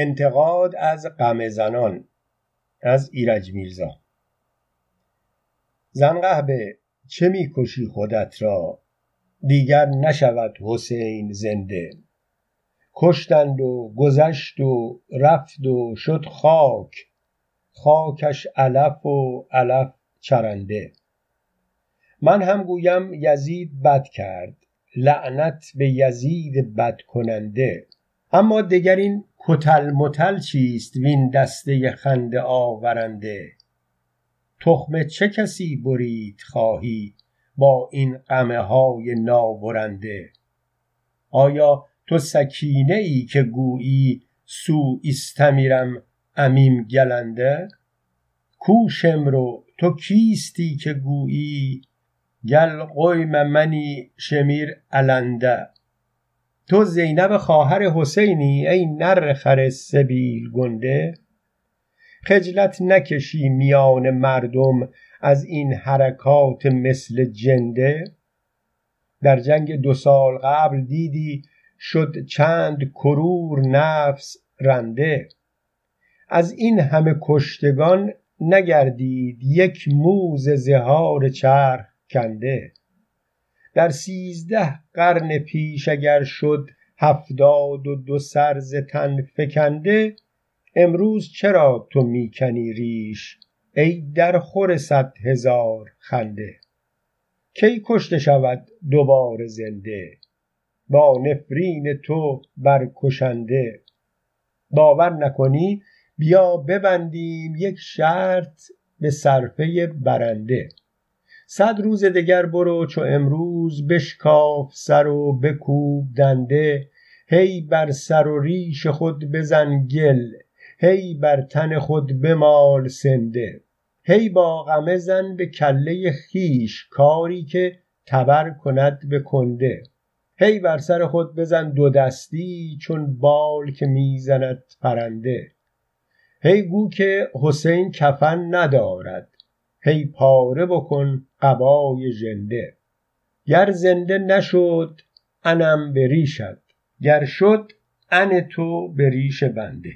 انتقاد از غم زنان از ایرج میرزا. زن قهبه چه می‌کشی خودت را؟ دیگر نشود حسین زنده. کشتند و گذشت و رفت و شد خاک. خاکش علف و علف چرنده. من هم گویم یزید بد کرد. لعنت به یزید بد کننده. اما دگر این کتل متل چیست وین دسته خنده آورنده؟ تخم چه کسی برید خواهی با این غمه های نابرنده؟ آیا تو سکینه ای که گویی سو استمیرم امیم گلنده؟ کو شمرو تو کیستی که گویی؟ گل قویم منی شمیر علنده؟ تو زینب خواهر حسینی ای نر خر سبیل گنده. خجلت نکشی میان مردم از این حرکات مثل جنده. در جنگ دو سال قبل دیدی شد چند کرور نفس رنده. از این همه کشتگان نگردید یک موز زهار چرخ کنده. در سیزده قرن پیش اگر شد هفتاد و دو سر ز تن فکنده امروز چرا تو می‌کنی ریش؟ ای درخور صد هزار خنده. کی کشته شود دوباره زنده؟ با نفرین تو برکشنده. باور نکنی بیا ببندیم یک شرط به صرفه برنده. صد روز دگر برو چو امروز بشکاف سر و بکوب دنده. هی بر سر و ریش خود بزن گل هی بر تن خود بمال سنده. هی با غمه زن به کله خویش کاری که تبر کند به کنده. هی بر سر خود بزن دو دستی چون بال که می‌زند پرنده. هی گو که حسین کفن ندارد هی پاره بکن قبای ژنده گر زنده نشد انم به ریشت گر شد ان تو به ریش بنده.